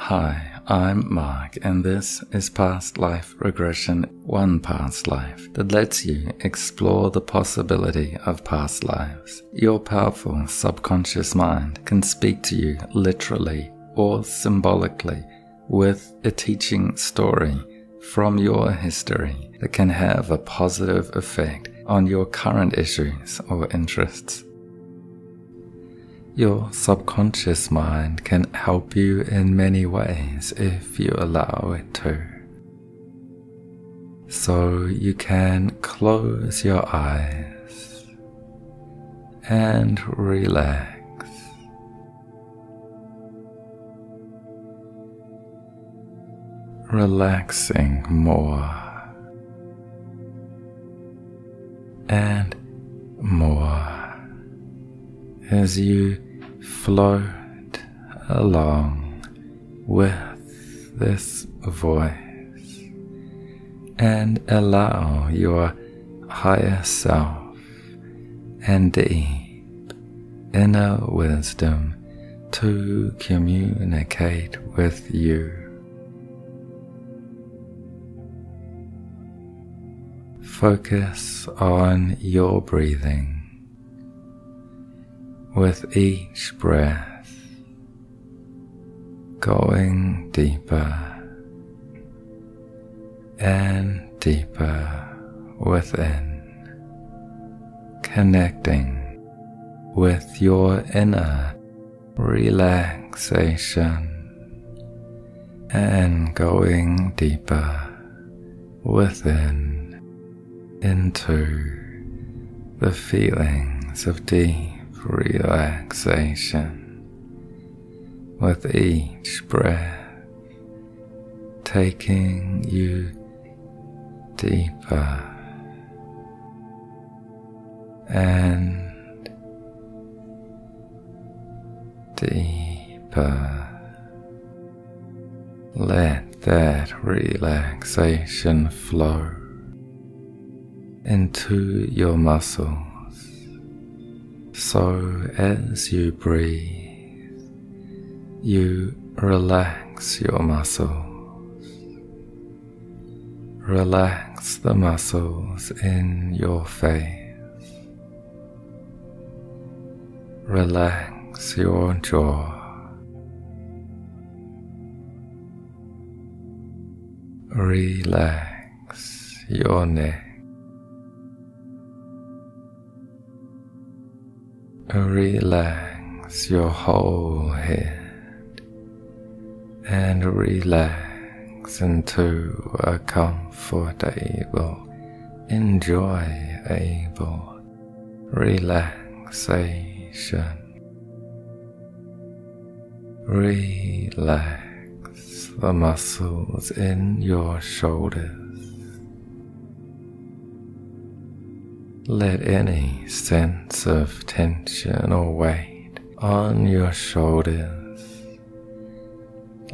Hi, I'm Mark, and this is Past Life Regression, one past life that lets you explore the possibility of past lives. Your powerful subconscious mind can speak to you literally or symbolically with a teaching story from your history that can have a positive effect on your current issues or interests. Your subconscious mind can help you in many ways if you allow it to. So you can close your eyes and relax. Relaxing more and more as you float along with this voice and allow your higher self and deep inner wisdom to communicate with you. Focus on your breathing with each breath going deeper and deeper within, connecting with your inner relaxation and going deeper within into the feelings of deep relaxation with each breath taking you deeper and deeper. Let that relaxation flow into your muscles so as you breathe, you relax your muscles. Relax the muscles in your face. Relax your jaw. Relax your neck. Relax your whole head and relax into a comfortable, enjoyable relaxation. Relax the muscles in your shoulders Let any sense of tension or weight on your shoulders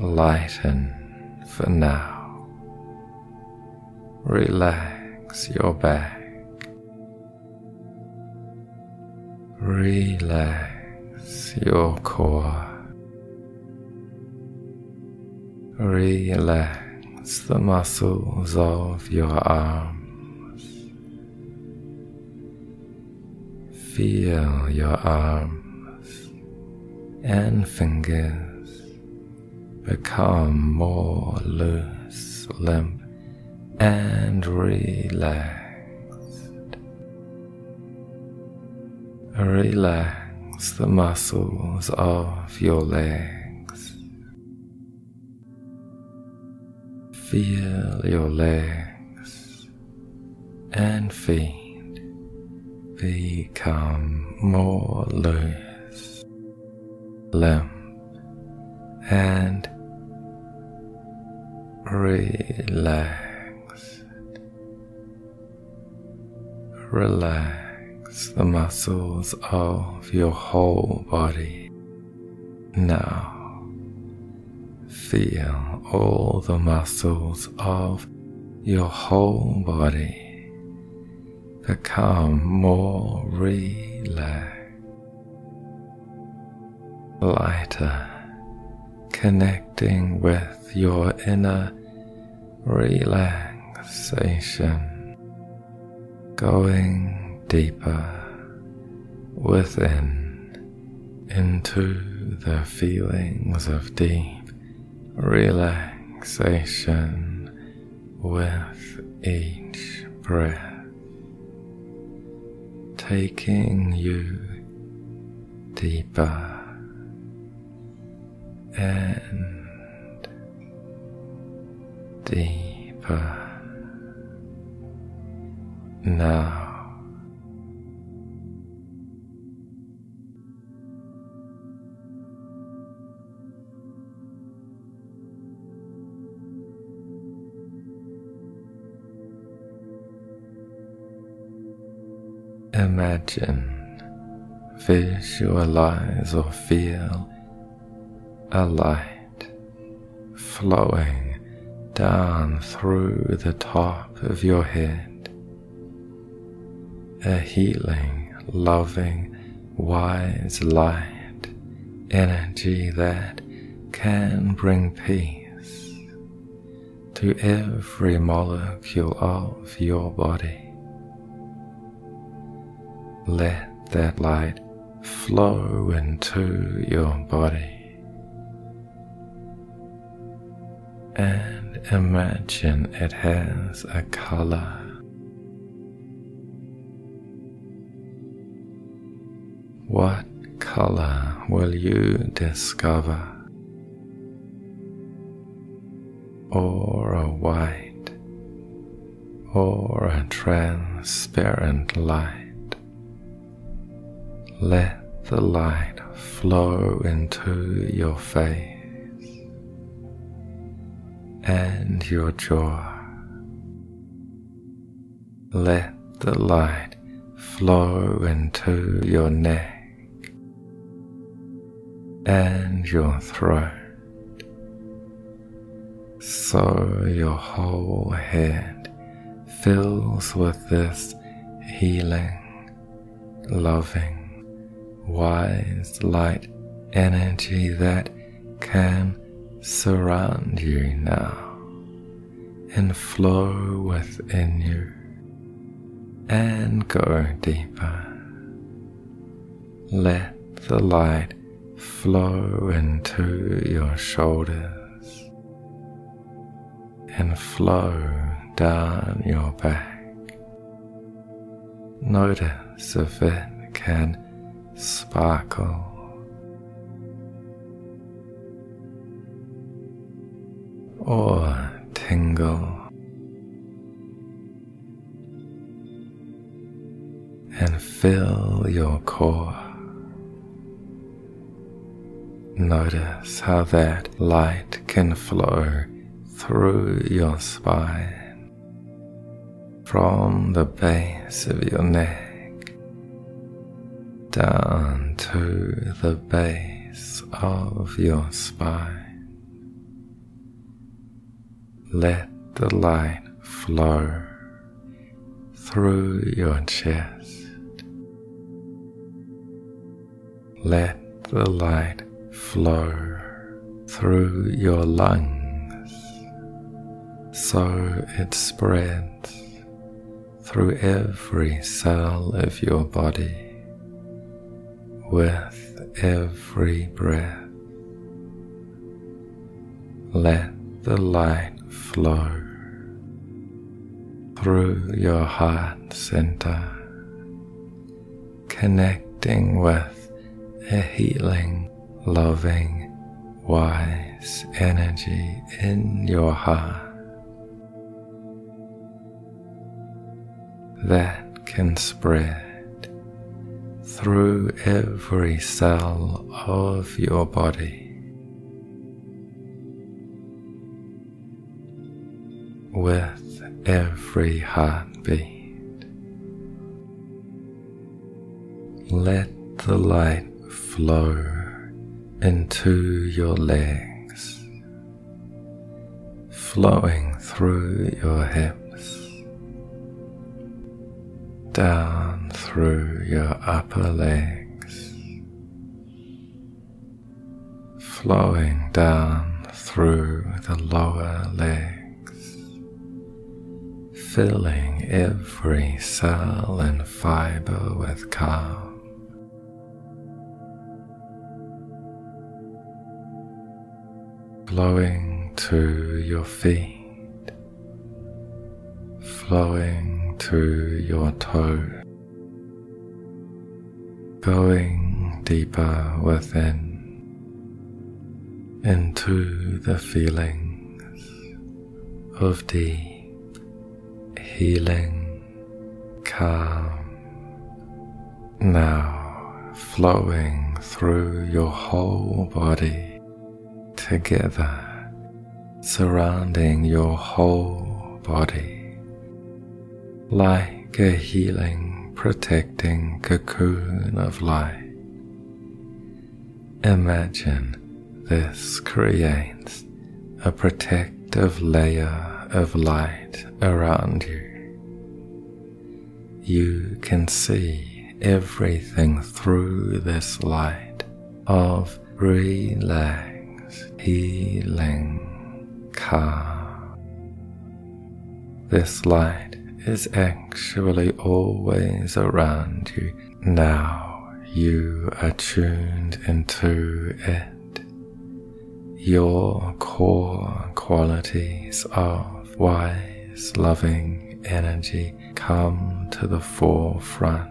lighten for now. Relax your back. Relax your core. Relax the muscles of your arms Feel your arms and fingers become more loose, limp, and relaxed. Relax the muscles of your legs. Feel your legs and feet become more loose, limp, and relaxed. Relax the muscles of your whole body. Now, feel all the muscles of your whole body become more relaxed, lighter, connecting with your inner relaxation, going deeper within into the feelings of deep relaxation with each breath, taking you deeper and deeper. Now Imagine, visualize or feel a light flowing down through the top of your head. A healing, loving, wise light energy that can bring peace to every molecule of your body. Let that light flow into your body and imagine it has a color. What color will you discover? Or a white or a transparent light. Let the light flow into your face and your jaw. Let the light flow into your neck and your throat. So your whole head fills with this healing, loving, wise light energy that can surround you now and flow within you and go deeper. Let the light flow into your shoulders and flow down your back. Notice if it can sparkle. Or tingle and fill your core. Notice how that light can flow through your spine from the base of your neck down to the base of your spine. Let the light flow through your chest. Let the light flow through your lungs so it spreads through every cell of your body with every breath. Let the light flow through your heart center, connecting with a healing, loving, wise energy in your heart that can spread through every cell of your body. With every heartbeat, let the light flow into your legs, flowing through your hips, down through your upper legs, flowing down through the lower legs, filling every cell and fiber with calm. Flowing to your feet, flowing to your toe, going deeper within into the feelings of deep healing, calm, now flowing through your whole body together, surrounding your whole body like a healing, protecting cocoon of light. Imagine this creates a protective layer of light around you. You can see everything through this light of relax, healing, calm. This light is actually always around you. Now you are tuned into it your core qualities of wise, loving energy come to the forefront.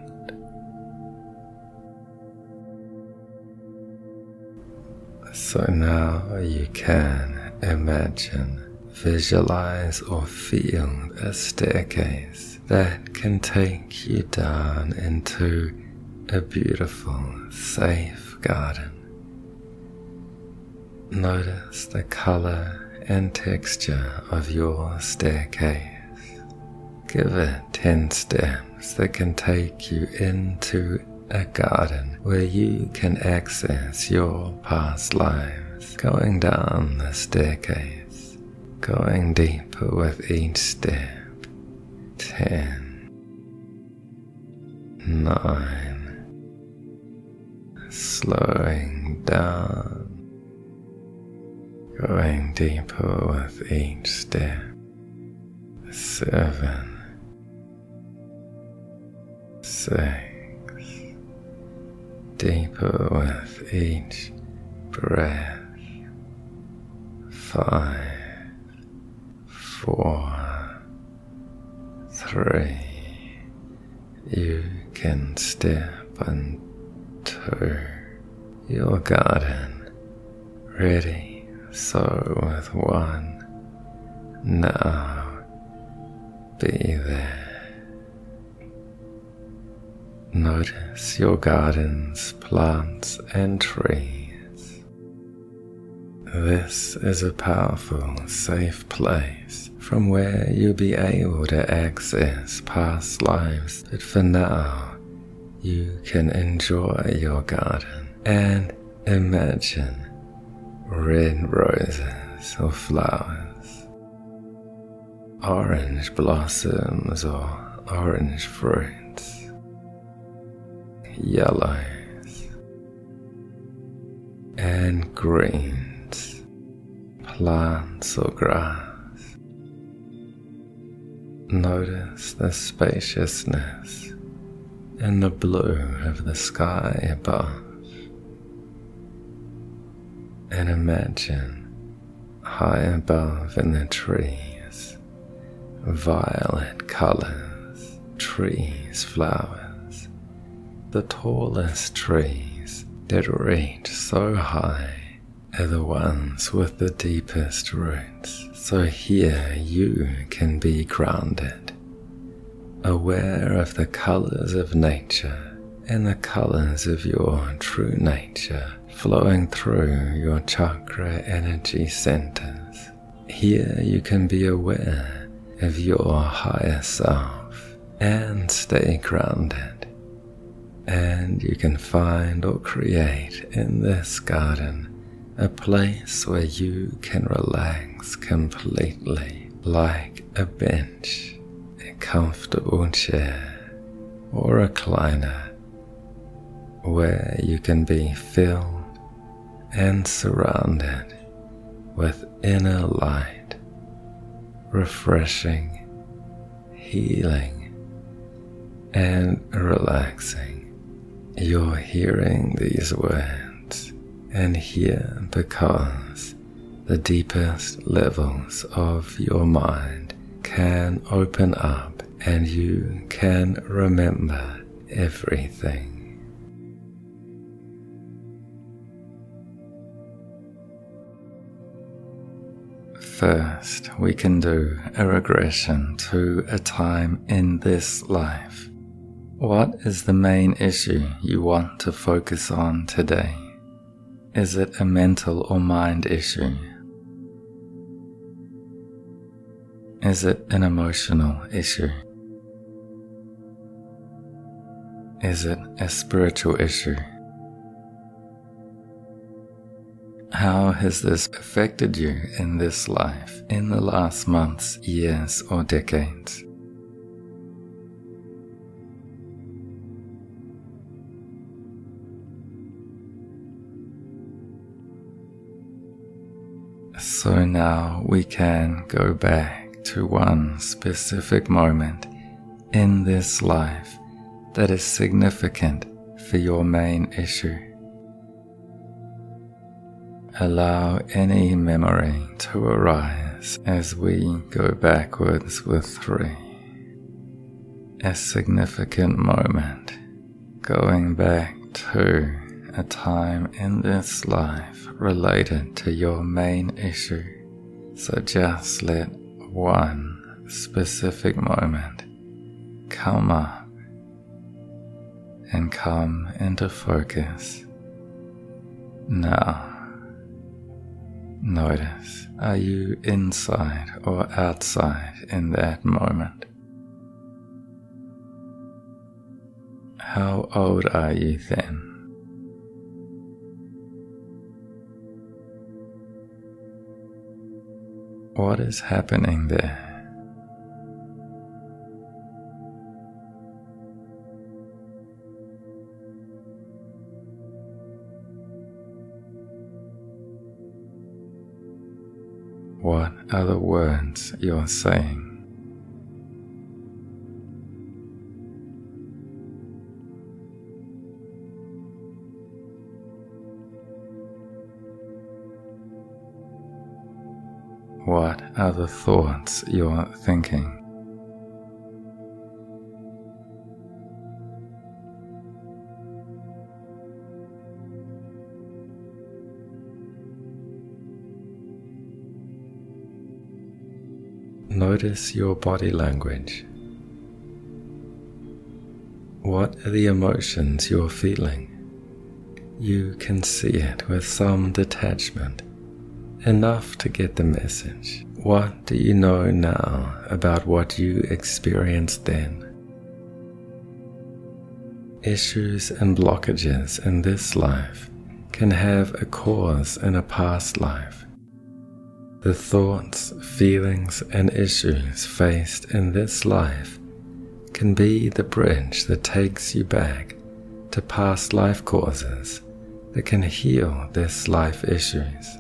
So now you can imagine, visualize, or feel a staircase that can take you down into a beautiful, safe garden. Notice the color and texture of your staircase. Give it 10 steps that can take you into a garden where you can access your past lives. Going down the staircase, going deeper with each step. 10, 9, slowing down going deeper with each step. Seven, six, deeper with each breath. Five, four, three. You can step into your garden ready so with one, now be there. Notice your gardens, plants, and trees. This is a powerful, safe place from where you'll be able to access past lives, but for now, you can enjoy your garden and imagine red roses or flowers, orange blossoms or orange fruits, yellows and greens, plants or grass. Notice the spaciousness and the blue of the sky above and imagine high above in the trees, violet colors, trees, flowers, the tallest trees that reach so high are the ones with the deepest roots. So here you can be grounded, aware of the colors of nature and the colors of your true nature flowing through your chakra energy centers. Here you can be aware of your higher self and stay grounded. And you can find or create in this garden a place where you can relax completely, like a bench, a comfortable chair, or a recliner, where you can be filled and surrounded with inner light, refreshing, healing, and relaxing. You're hearing these words and here because the deepest levels of your mind can open up and you can remember everything. First, we can do a regression to a time in this life. What is the main issue you want to focus on today? Is it a mental or mind issue? Is it an emotional issue? Is it a spiritual issue? How has this affected you in this life in the last months, years, or decades? So now we can go back to one specific moment in this life that is significant for your main issue. Allow any memory to arise as we go backwards with three. A significant moment going back to a time in this life related to your main issue. So just let one specific moment come up and come into focus. Now, notice are you inside or outside in that moment? How old are you then? What is happening there? What are the words you're saying? Are the thoughts you're thinking? Notice your body language. What are the emotions you're feeling? You can see it with some detachment enough to get the message. What do you know now about what you experienced then? Issues and blockages in this life can have a cause in a past life. The thoughts, feelings, and issues faced in this life can be the bridge that takes you back to past life causes that can heal this life issues.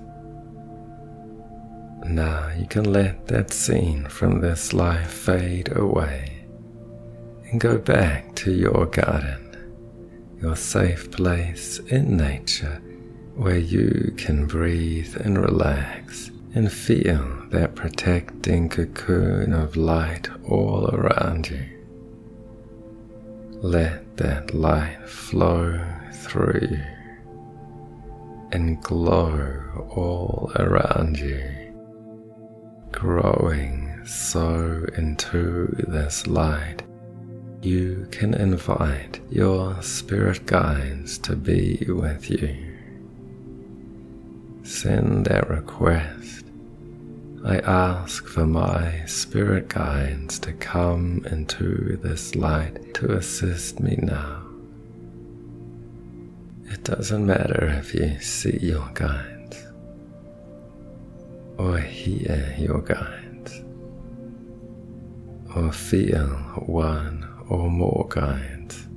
Now you can let that scene from this life fade away and go back to your garden, your safe place in nature where you can breathe and relax and feel that protecting cocoon of light all around you. Let that light flow through you and glow all around you growing so into this light, you can invite your spirit guides to be with you. Send that request. I ask for my spirit guides to come into this light to assist me now. It doesn't matter if you see your guide or hear your guides, or feel one or more guides,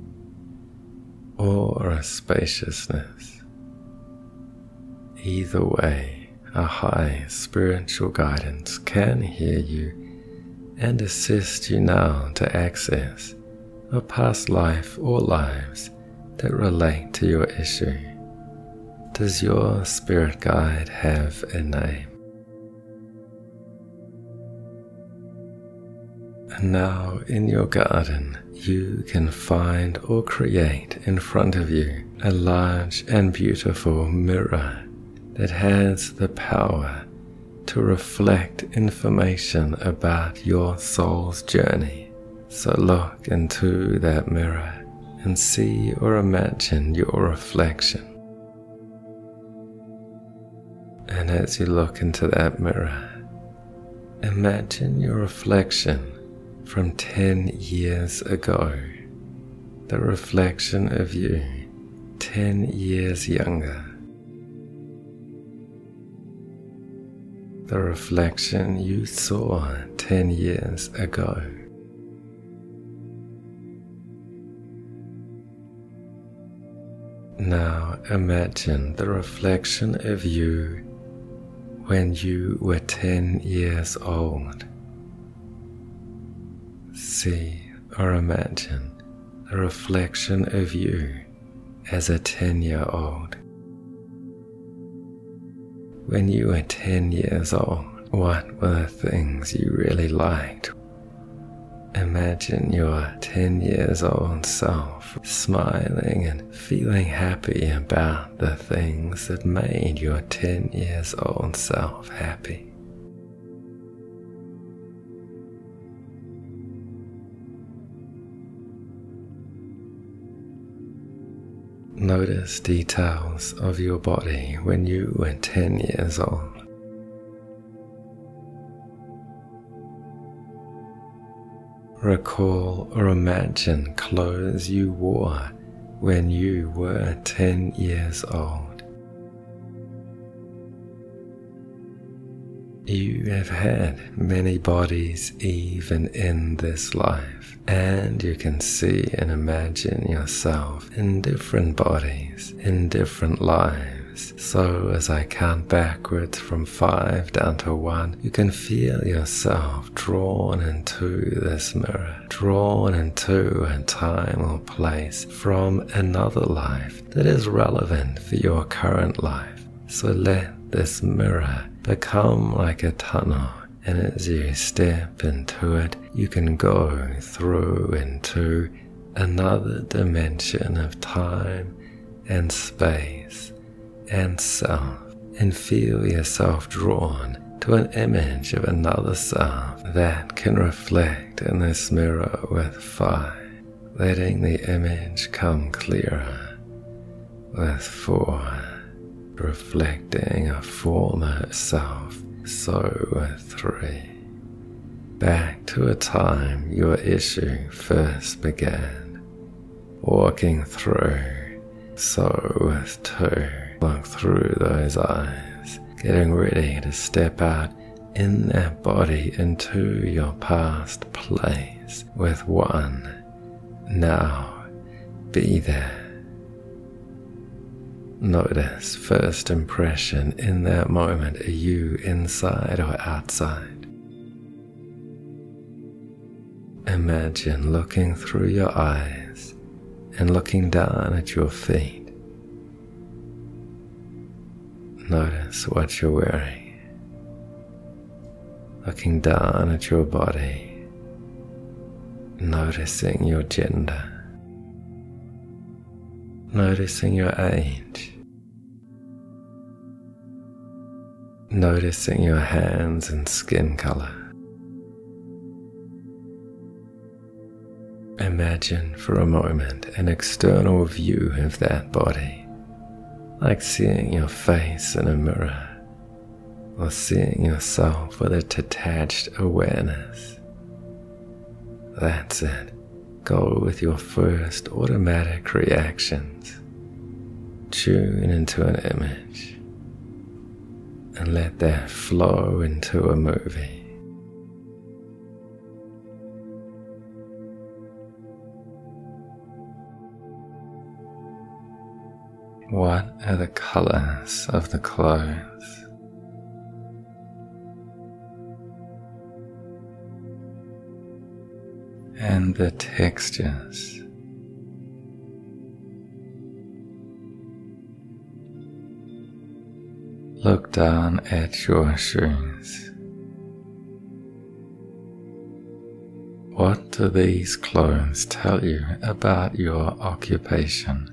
or a spaciousness. Either way, a high spiritual guidance can hear you and assist you now to access a past life or lives that relate to your issue. Does your spirit guide have a name? And now in your garden, you can find or create in front of you a large and beautiful mirror that has the power to reflect information about your soul's journey. So look into that mirror and see or imagine your reflection. And as you look into that mirror, imagine your reflection from 10 years ago, the reflection of you 10 years younger. The reflection you saw 10 years ago. Now imagine the reflection of you when you were 10 years old see or imagine a reflection of you as a 10 year old. When you were 10 years old, what were the things you really liked? Imagine your 10 years old self smiling and feeling happy about the things that made your 10 years old self happy. Notice details of your body when you were 10 years old. Recall or imagine clothes you wore when you were 10 years old. You have had many bodies even in this life, and you can see and imagine yourself in different bodies, in different lives. So, as I count backwards from five down to one, you can feel yourself drawn into this mirror, drawn into a time or place from another life that is relevant for your current life. So, let this mirror become like a tunnel, and as you step into it, you can go through into another dimension of time and space and self, and feel yourself drawn to an image of another self that can reflect in this mirror with fire, letting the image come clearer with four reflecting a former self, so three. Back to a time your issue first began, walking through, so two, look through those eyes, getting ready to step out in that body into your past place with one. Now, be there Notice first impression in that moment. Are you inside or outside? Imagine looking through your eyes and looking down at your feet. Notice what you're wearing. Looking down at your body. Noticing your gender noticing your age, noticing your hands and skin color. Imagine for a moment an external view of that body, like seeing your face in a mirror or seeing yourself with a detached awareness. That's it. Go with your first automatic reactions. Tune into an image and let that flow into a movie. What are the colors of the clothes? And the textures. Look down at your shoes. What do these clothes tell you about your occupation?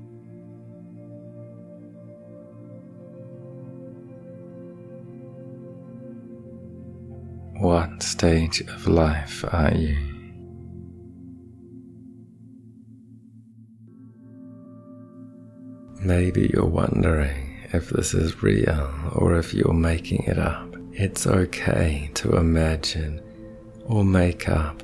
What stage of life are you? Maybe you're wondering if this is real or if you're making it up. It's okay to imagine or make up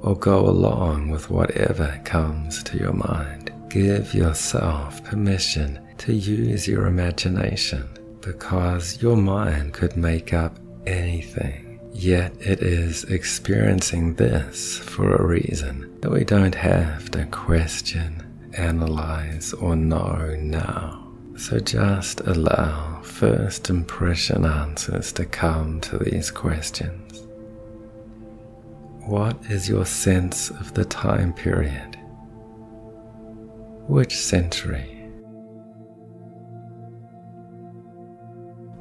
or go along with whatever comes to your mind. Give yourself permission to use your imagination because your mind could make up anything. Yet it is experiencing this for a reason that we don't have to question, analyze, or know now. So just allow first impression answers to come to these questions. What is your sense of the time period? Which century?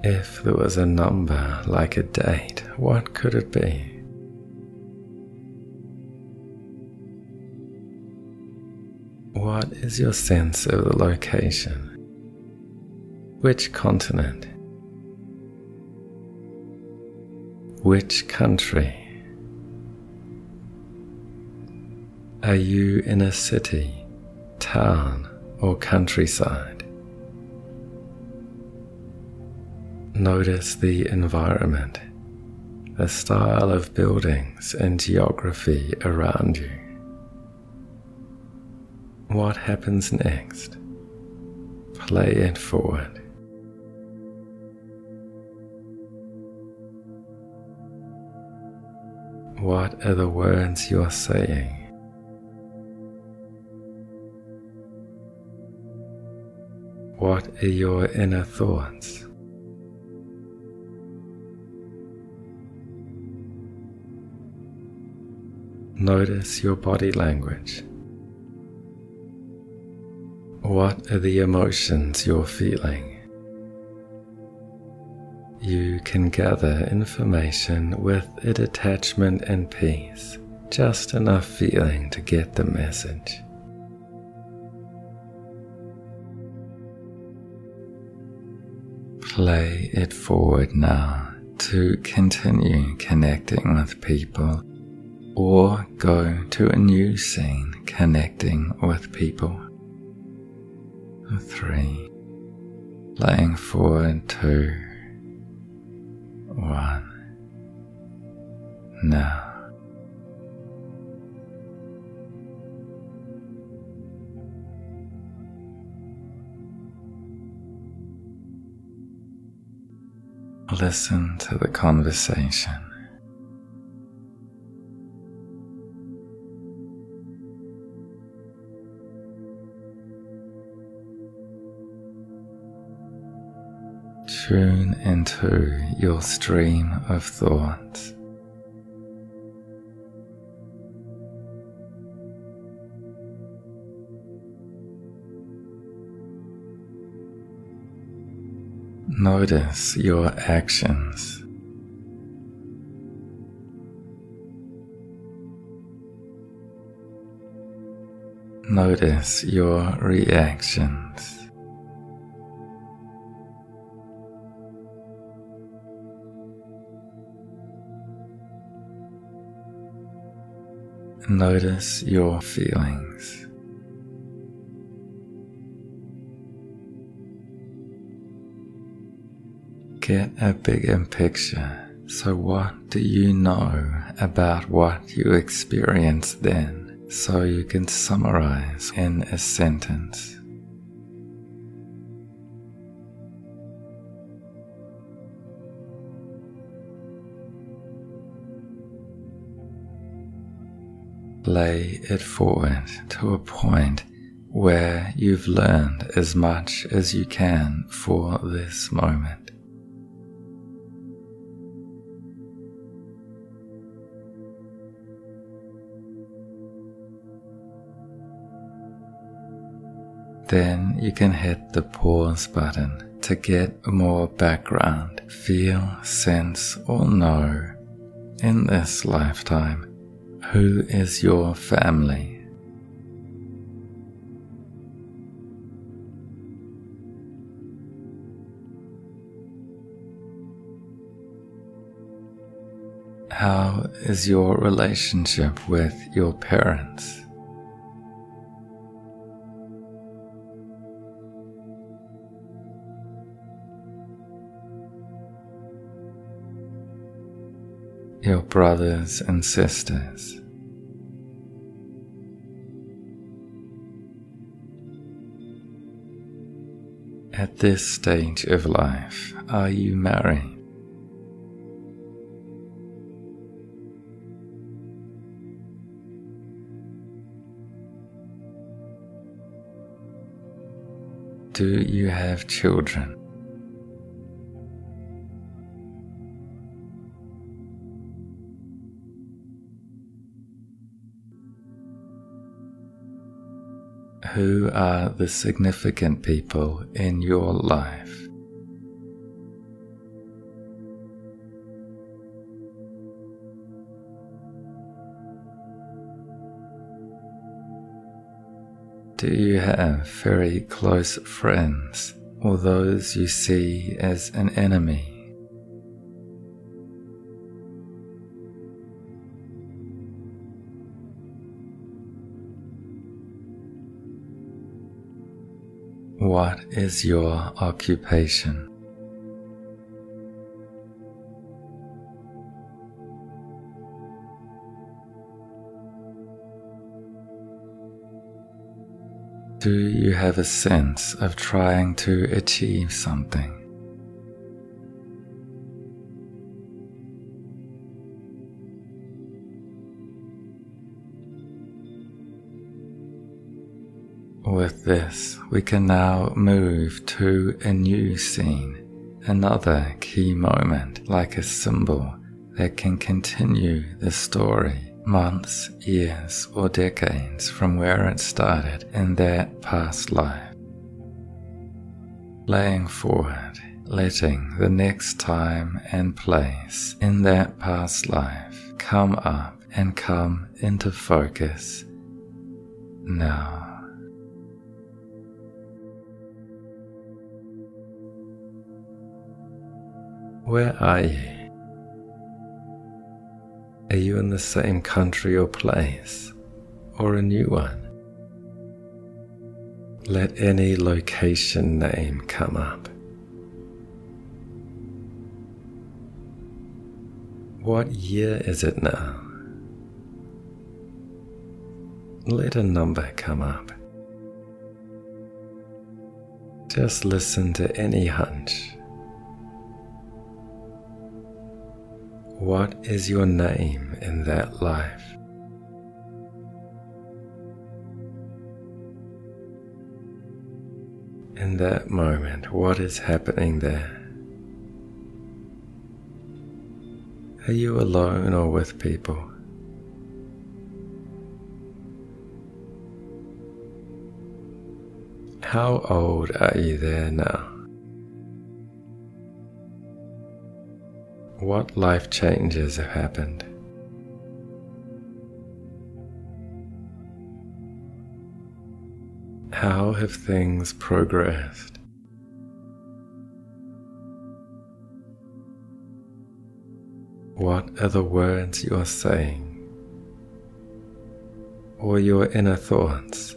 If there was a number like a date, what could it be? What is your sense of the location? Which continent? Which country? Are you in a city, town, or countryside? Notice the environment, the style of buildings and geography around you. What happens next? Play it forward. What are the words you're saying? What are your inner thoughts? Notice your body language. What are the emotions you're feeling? You can gather information with a detachment and peace, just enough feeling to get the message. Play it forward now to continue connecting with people or go to a new scene connecting with people. Three, laying forward two, one. Now. Listen to the conversation. Tune into your stream of thoughts. Notice your actions. Notice your reactions. Notice your feelings. Get a bigger picture. So, what do you know about what you experienced then so you can summarize in a sentence? Lay it forward to a point where you've learned as much as you can for this moment. Then you can hit the pause button to get more background, feel, sense, or know in this lifetime who is your family. How is your relationship with your parents? Your brothers and sisters. At this stage of life, are you married? Do you have children? Who are the significant people in your life? Do you have very close friends or those you see as an enemy? Is your occupation? Do you have a sense of trying to achieve something? With this, we can now move to a new scene, another key moment like a symbol that can continue the story months, years, or decades from where it started in that past life. Laying forward, letting the next time and place in that past life come up and come into focus now. Where are you? Are you in the same country or place, or a new one? Let any location name come up. What year is it now? Let a number come up. Just listen to any hunch What is your name in that life? In that moment, what is happening there? Are you alone or with people? How old are you there now? What life changes have happened? How have things progressed? What are the words you're saying? Or your inner thoughts?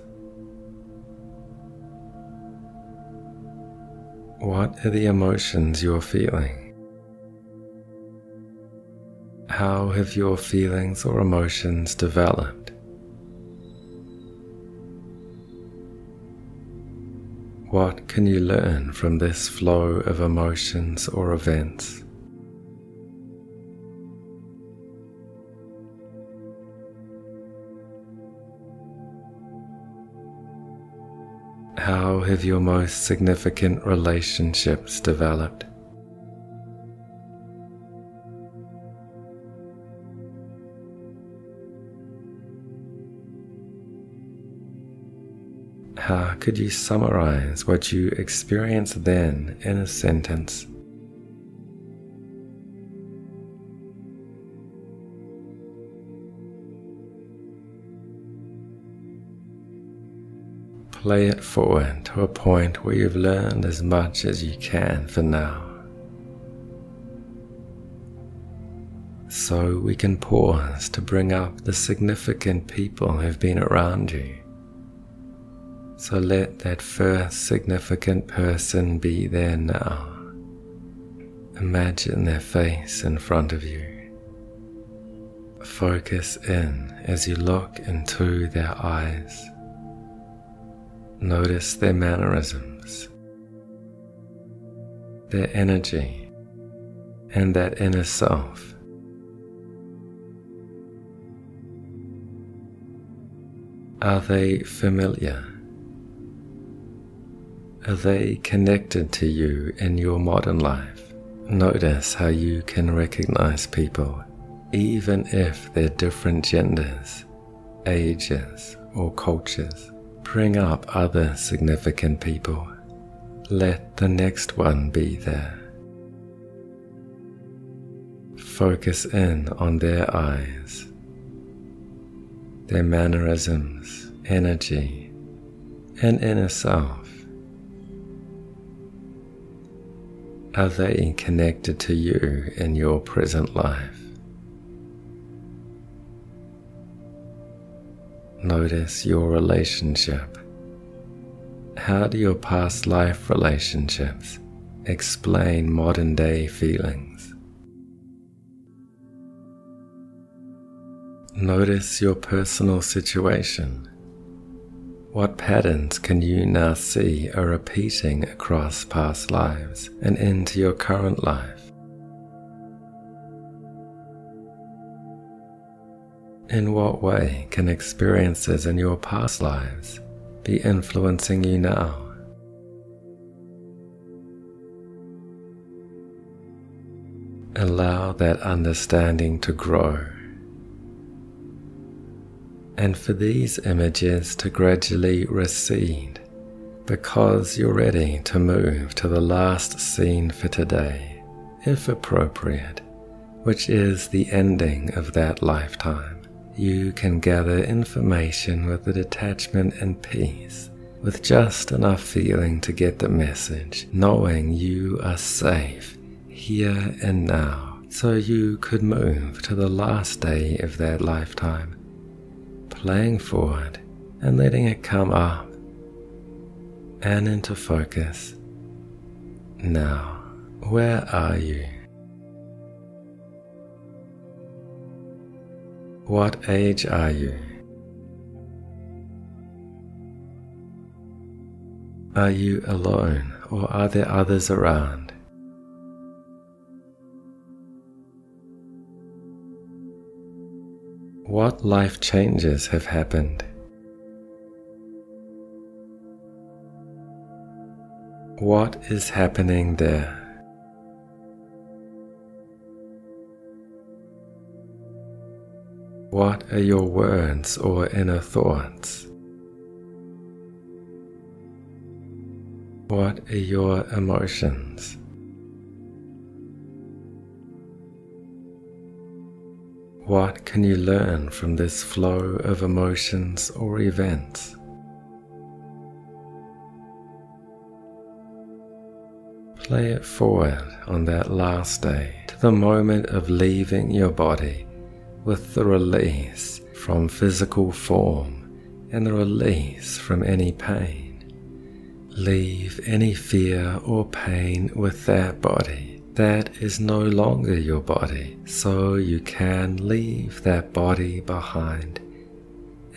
What are the emotions you're feeling? How have your feelings or emotions developed? What can you learn from this flow of emotions or events? How have your most significant relationships developed? Could you summarize what you experienced then in a sentence? Play it forward to a point where you've learned as much as you can for now. So we can pause to bring up the significant people who've been around you so let that first significant person be there now. Imagine their face in front of you. Focus in as you look into their eyes. Notice their mannerisms, their energy, and that inner self. Are they familiar? Are they connected to you in your modern life? Notice how you can recognize people, even if they're different genders, ages, or cultures. Bring up other significant people. Let the next one be there. Focus in on their eyes, their mannerisms, energy, and inner self. Are they connected to you in your present life? Notice your relationship. How do your past life relationships explain modern day feelings? Notice your personal situation what patterns can you now see are repeating across past lives and into your current life? In what way can experiences in your past lives be influencing you now? Allow that understanding to grow and for these images to gradually recede because you're ready to move to the last scene for today, if appropriate, which is the ending of that lifetime. You can gather information with a detachment and peace, with just enough feeling to get the message, knowing you are safe here and now, so you could move to the last day of that lifetime playing forward and letting it come up and into focus. Now, where are you? What age are you? Are you alone or are there others around? What life changes have happened? What is happening there? What are your words or inner thoughts? What are your emotions? What can you learn from this flow of emotions or events? Play it forward on that last day to the moment of leaving your body with the release from physical form and the release from any pain. Leave any fear or pain with that body that is no longer your body, so you can leave that body behind,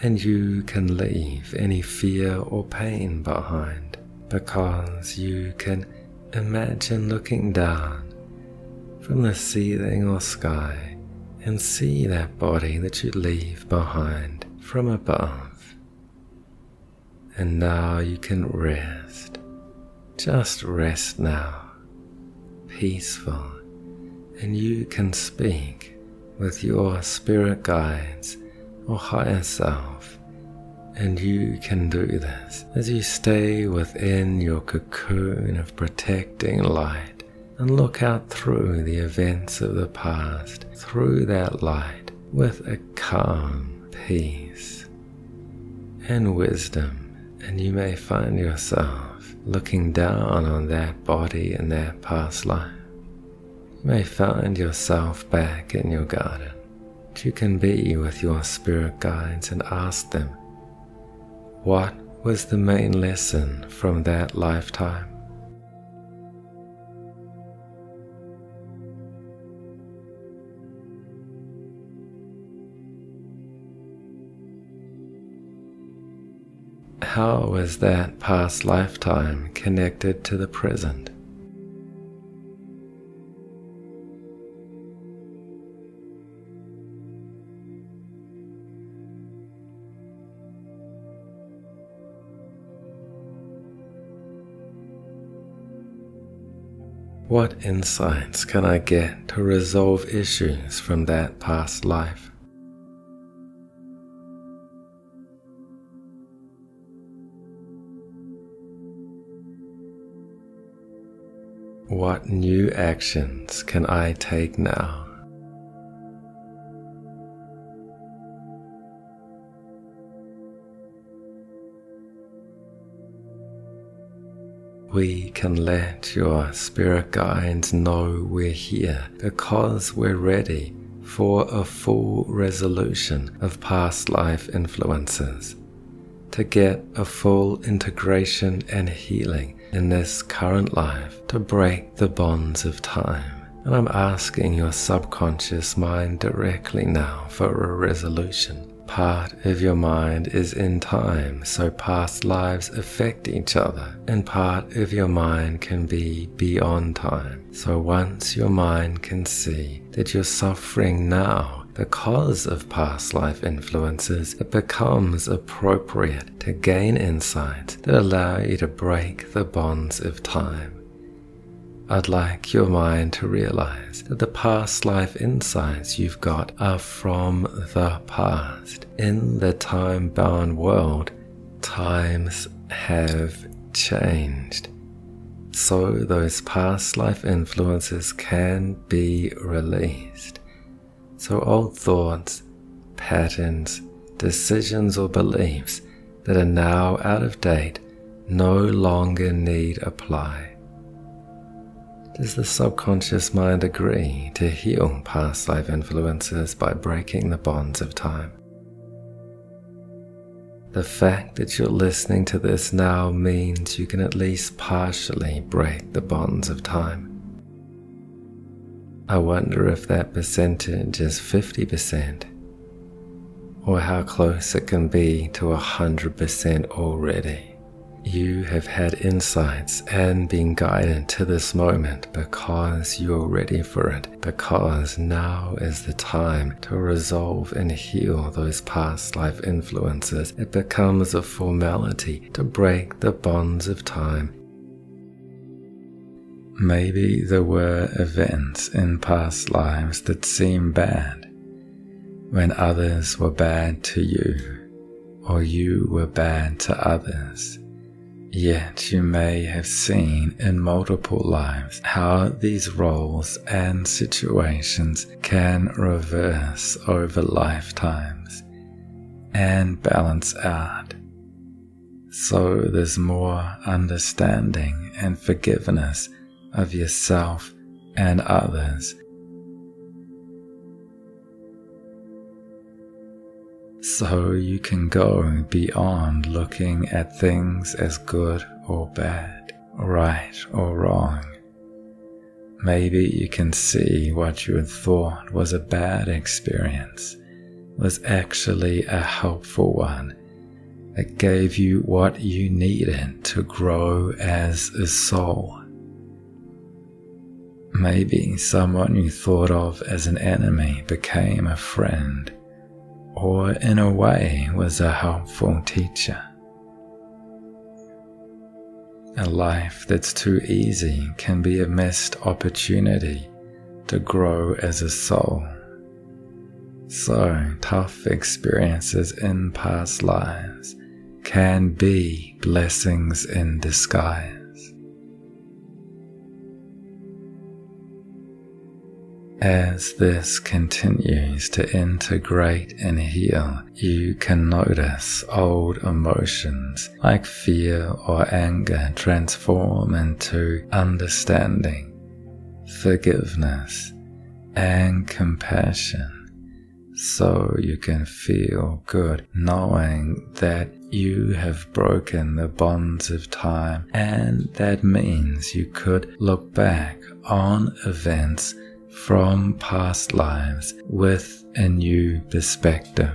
and you can leave any fear or pain behind because you can imagine looking down from the ceiling or sky and see that body that you leave behind from above. And now you can rest. Just rest now. Peaceful. And you can speak with your spirit guides or higher self. And you can do this as you stay within your cocoon of protecting light and look out through the events of the past, through that light with a calm peace and wisdom. And you may find yourself looking down on that body in that past life. You may find yourself back in your garden. You can be with your spirit guides and ask them, what was the main lesson from that lifetime? How is that past lifetime connected to the present? What insights can I get to resolve issues from that past life? What new actions can I take now? We can let your spirit guides know we're here because we're ready for a full resolution of past life influences, to get a full integration and healing in this current life to break the bonds of time. And I'm asking your subconscious mind directly now for a resolution. Part of your mind is in time, so past lives affect each other, and part of your mind can be beyond time. So once your mind can see that you're suffering now because of past life influences, it becomes appropriate to gain insights that allow you to break the bonds of time. I'd like your mind to realize that the past life insights you've got are from the past. In the time bound world, times have changed. So those past life influences can be released. So old thoughts, patterns, decisions, or beliefs that are now out of date no longer need apply. Does the subconscious mind agree to heal past life influences by breaking the bonds of time? The fact that you're listening to this now means you can at least partially break the bonds of time. I wonder if that percentage is 50% or how close it can be to 100% already. You have had insights and been guided to this moment because you're ready for it, because now is the time to resolve and heal those past life influences. It becomes a formality to break the bonds of time Maybe there were events in past lives that seem bad when others were bad to you or you were bad to others. Yet you may have seen in multiple lives how these roles and situations can reverse over lifetimes and balance out. So there's more understanding and forgiveness of yourself and others. So you can go beyond looking at things as good or bad, right or wrong. Maybe you can see what you had thought was a bad experience was actually a helpful one that gave you what you needed to grow as a soul. Maybe someone you thought of as an enemy became a friend, or in a way was a helpful teacher. A life that's too easy can be a missed opportunity to grow as a soul. So, tough experiences in past lives can be blessings in disguise. As this continues to integrate and heal, you can notice old emotions like fear or anger transform into understanding, forgiveness, and compassion. So you can feel good knowing that you have broken the bonds of time, and that means you could look back on events from past lives with a new perspective.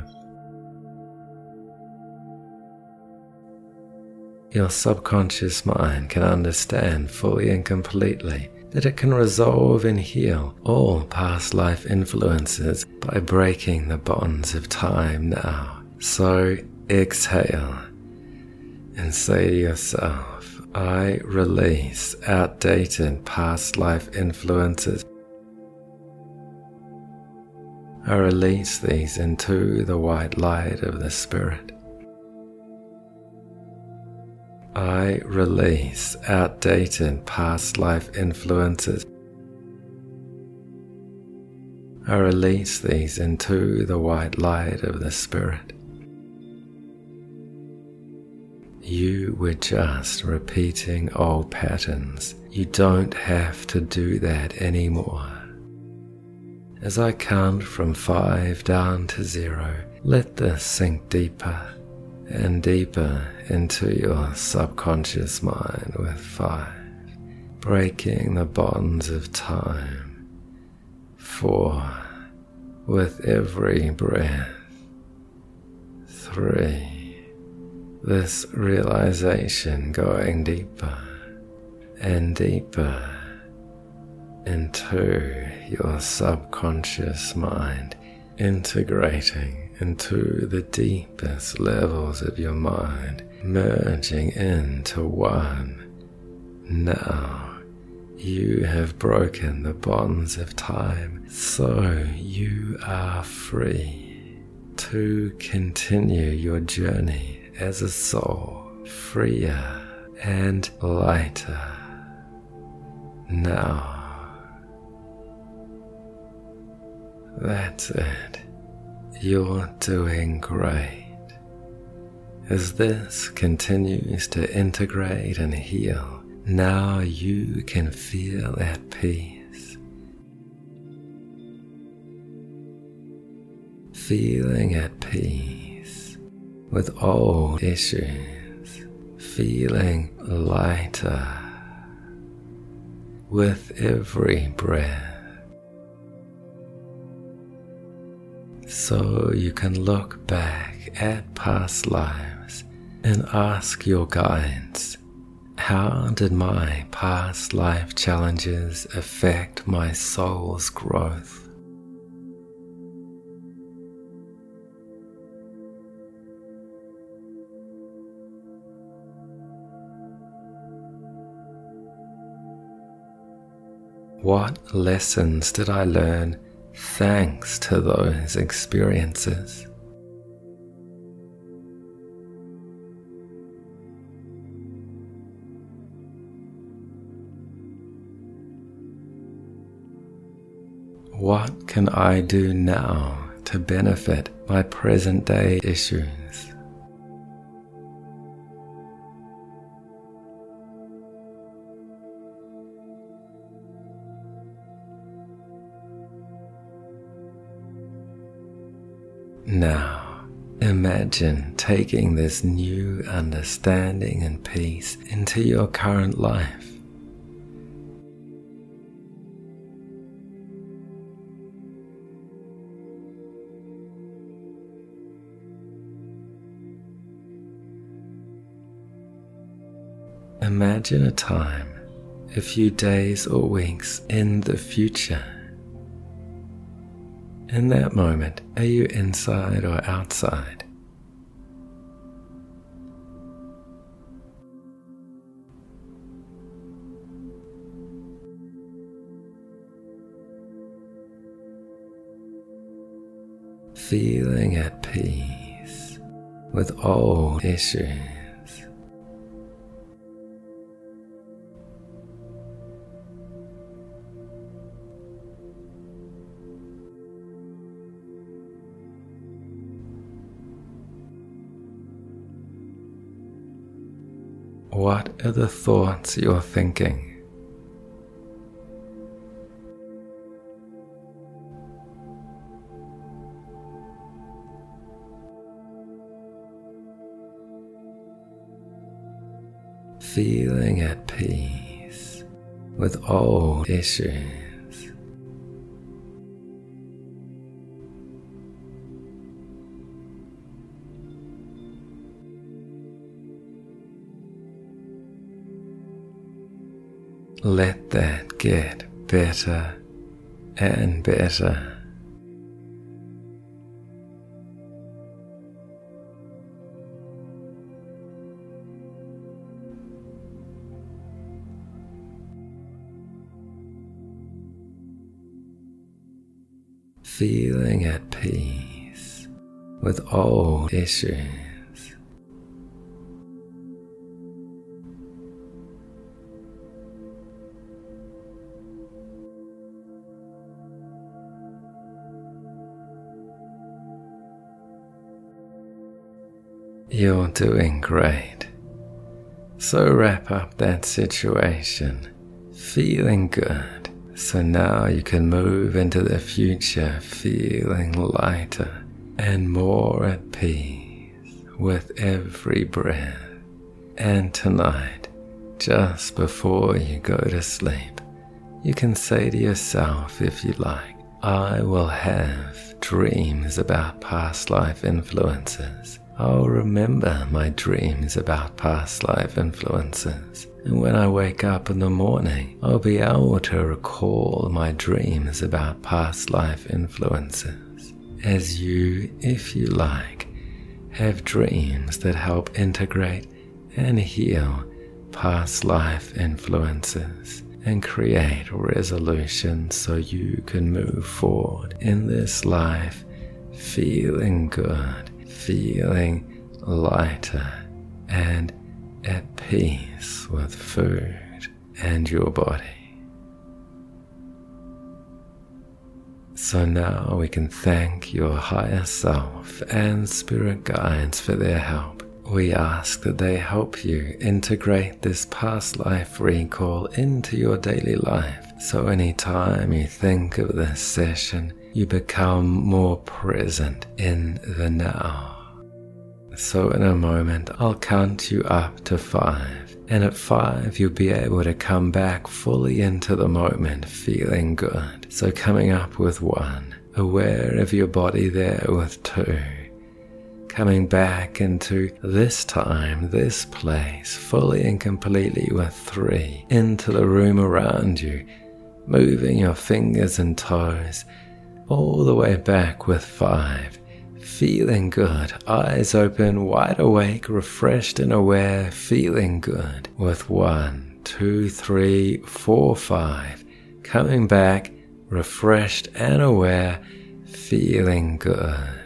Your subconscious mind can understand fully and completely that it can resolve and heal all past life influences by breaking the bonds of time now. So exhale and say to yourself, I release outdated past life influences I release these into the white light of the Spirit. I release outdated past life influences. I release these into the white light of the Spirit. You were just repeating old patterns. You don't have to do that anymore. As I count from five down to zero, let this sink deeper and deeper into your subconscious mind with five, breaking the bonds of time. Four, with every breath. Three, this realization going deeper and deeper into your subconscious mind, integrating into the deepest levels of your mind, merging into one. Now you have broken the bonds of time, so you are free to continue your journey as a soul, freer and lighter. Now That's it. You're doing great. As this continues to integrate and heal, now you can feel at peace. Feeling at peace with old issues, feeling lighter with every breath. So you can look back at past lives and ask your guides, how did my past life challenges affect my soul's growth? What lessons did I learn thanks to those experiences. What can I do now to benefit my present day issues? Now, imagine taking this new understanding and peace into your current life. Imagine a time, a few days or weeks in the future in that moment, are you inside or outside? Feeling at peace with all issues. What are the thoughts you're thinking? feeling at peace with old issues. Let that get better and better. feeling at peace with old issues. You're doing great. So wrap up that situation, feeling good so now you can move into the future feeling lighter and more at peace with every breath. And tonight, just before you go to sleep, you can say to yourself if you like, I will have dreams about past life influences. I'll remember my dreams about past life influences and when I wake up in the morning, I'll be able to recall my dreams about past life influences. As you, if you like, have dreams that help integrate and heal past life influences and create resolutions so you can move forward in this life feeling good, feeling lighter, and at peace with food and your body. So now we can thank your higher self and spirit guides for their help. We ask that they help you integrate this past life recall into your daily life. So anytime you think of this session, you become more present in the now. So, in a moment, I'll count you up to five. And at five, you'll be able to come back fully into the moment, feeling good. So, coming up with one, aware of your body there with two, coming back into this time, this place, fully and completely with three, into the room around you, moving your fingers and toes all the way back with five. Feeling good, eyes open, wide awake, refreshed and aware, feeling good. With one, two, three, four, five, coming back, refreshed and aware, feeling good.